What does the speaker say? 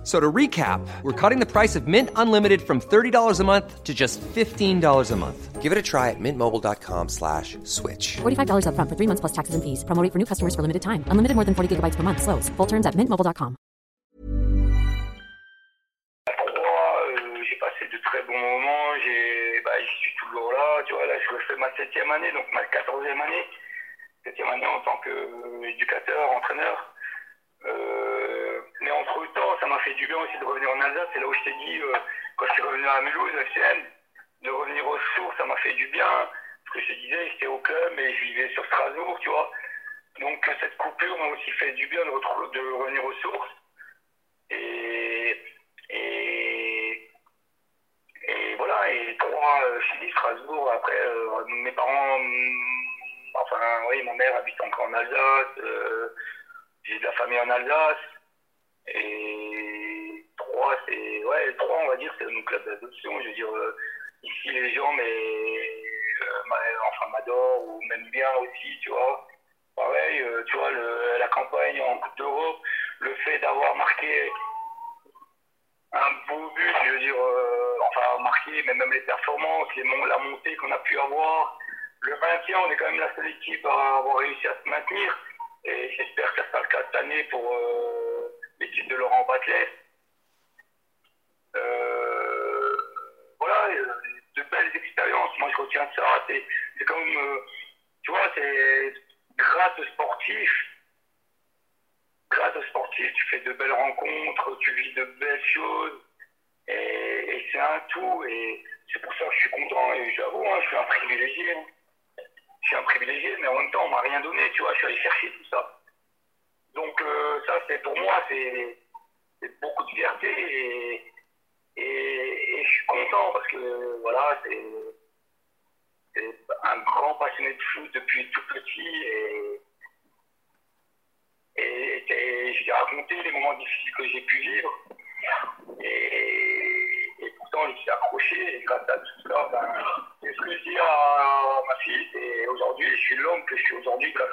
F- So to recap, we're cutting the price of Mint Unlimited from $30 a month to just $15 a month. Give it a try at mintmobile.com slash switch. $45 upfront for three months plus taxes and fees. Promo rate for new customers for limited time. Unlimited more than 40 gigabytes per month. Slows. Full terms at mintmobile.com. Trois, euh, j'ai passé de très bons moments, j'ai, bah, j'y suis toujours là, tu vois, là je fais ma septième année, donc ma quatorzième année, septième année en tant qu'éducateur, euh, entraîneur. Euh, fait du bien aussi de revenir en Alsace, c'est là où je t'ai dit, euh, quand je suis revenu à Mulhouse, FCN, de revenir aux sources, ça m'a fait du bien, parce que je te disais, j'étais au club et je vivais sur Strasbourg, tu vois. Donc euh, cette coupure m'a aussi fait du bien de, revenir aux sources. Et, et, voilà, et trois, euh, je dis Strasbourg, après, euh, mes parents, enfin, oui, ma mère habite encore en Alsace, j'ai de la famille en Alsace, et trois, on va dire, c'est mon club d'adoption, je veux dire, euh, ici, les gens, mais, euh, enfin, m'adorent, ou m'aiment bien aussi, tu vois. Pareil, euh, tu vois, le- la campagne en Coupe d'Europe, le fait d'avoir marqué un beau but, je veux dire, enfin marqué, mais même les performances, les la montée qu'on a pu avoir, le maintien, on est quand même la seule équipe à avoir réussi à se maintenir, et j'espère que ça sera le cas cette année pour l'équipe de Laurent Batlet. Retiens ça, c'est comme, euh, tu vois, c'est grâce aux sportifs, grâce aux sportifs, tu fais de belles rencontres, tu vis de belles choses, et, c'est un tout, et c'est pour ça que je suis content, et j'avoue, hein, je suis un privilégié. hein. Je suis un privilégié, mais en même temps, on m'a rien donné, tu vois, je suis allé chercher tout ça. Donc euh, ça, c'est pour moi, c'est beaucoup de fierté, et, je suis content, parce que, voilà, c'est passionné de foot depuis tout petit, et et, t'ai raconté les moments difficiles que j'ai pu vivre. Et, pourtant, je suis accroché. Et grâce à tout ça, ben, c'est ce que je dis à ma fille. Et aujourd'hui, je suis l'homme que je suis aujourd'hui. grâce-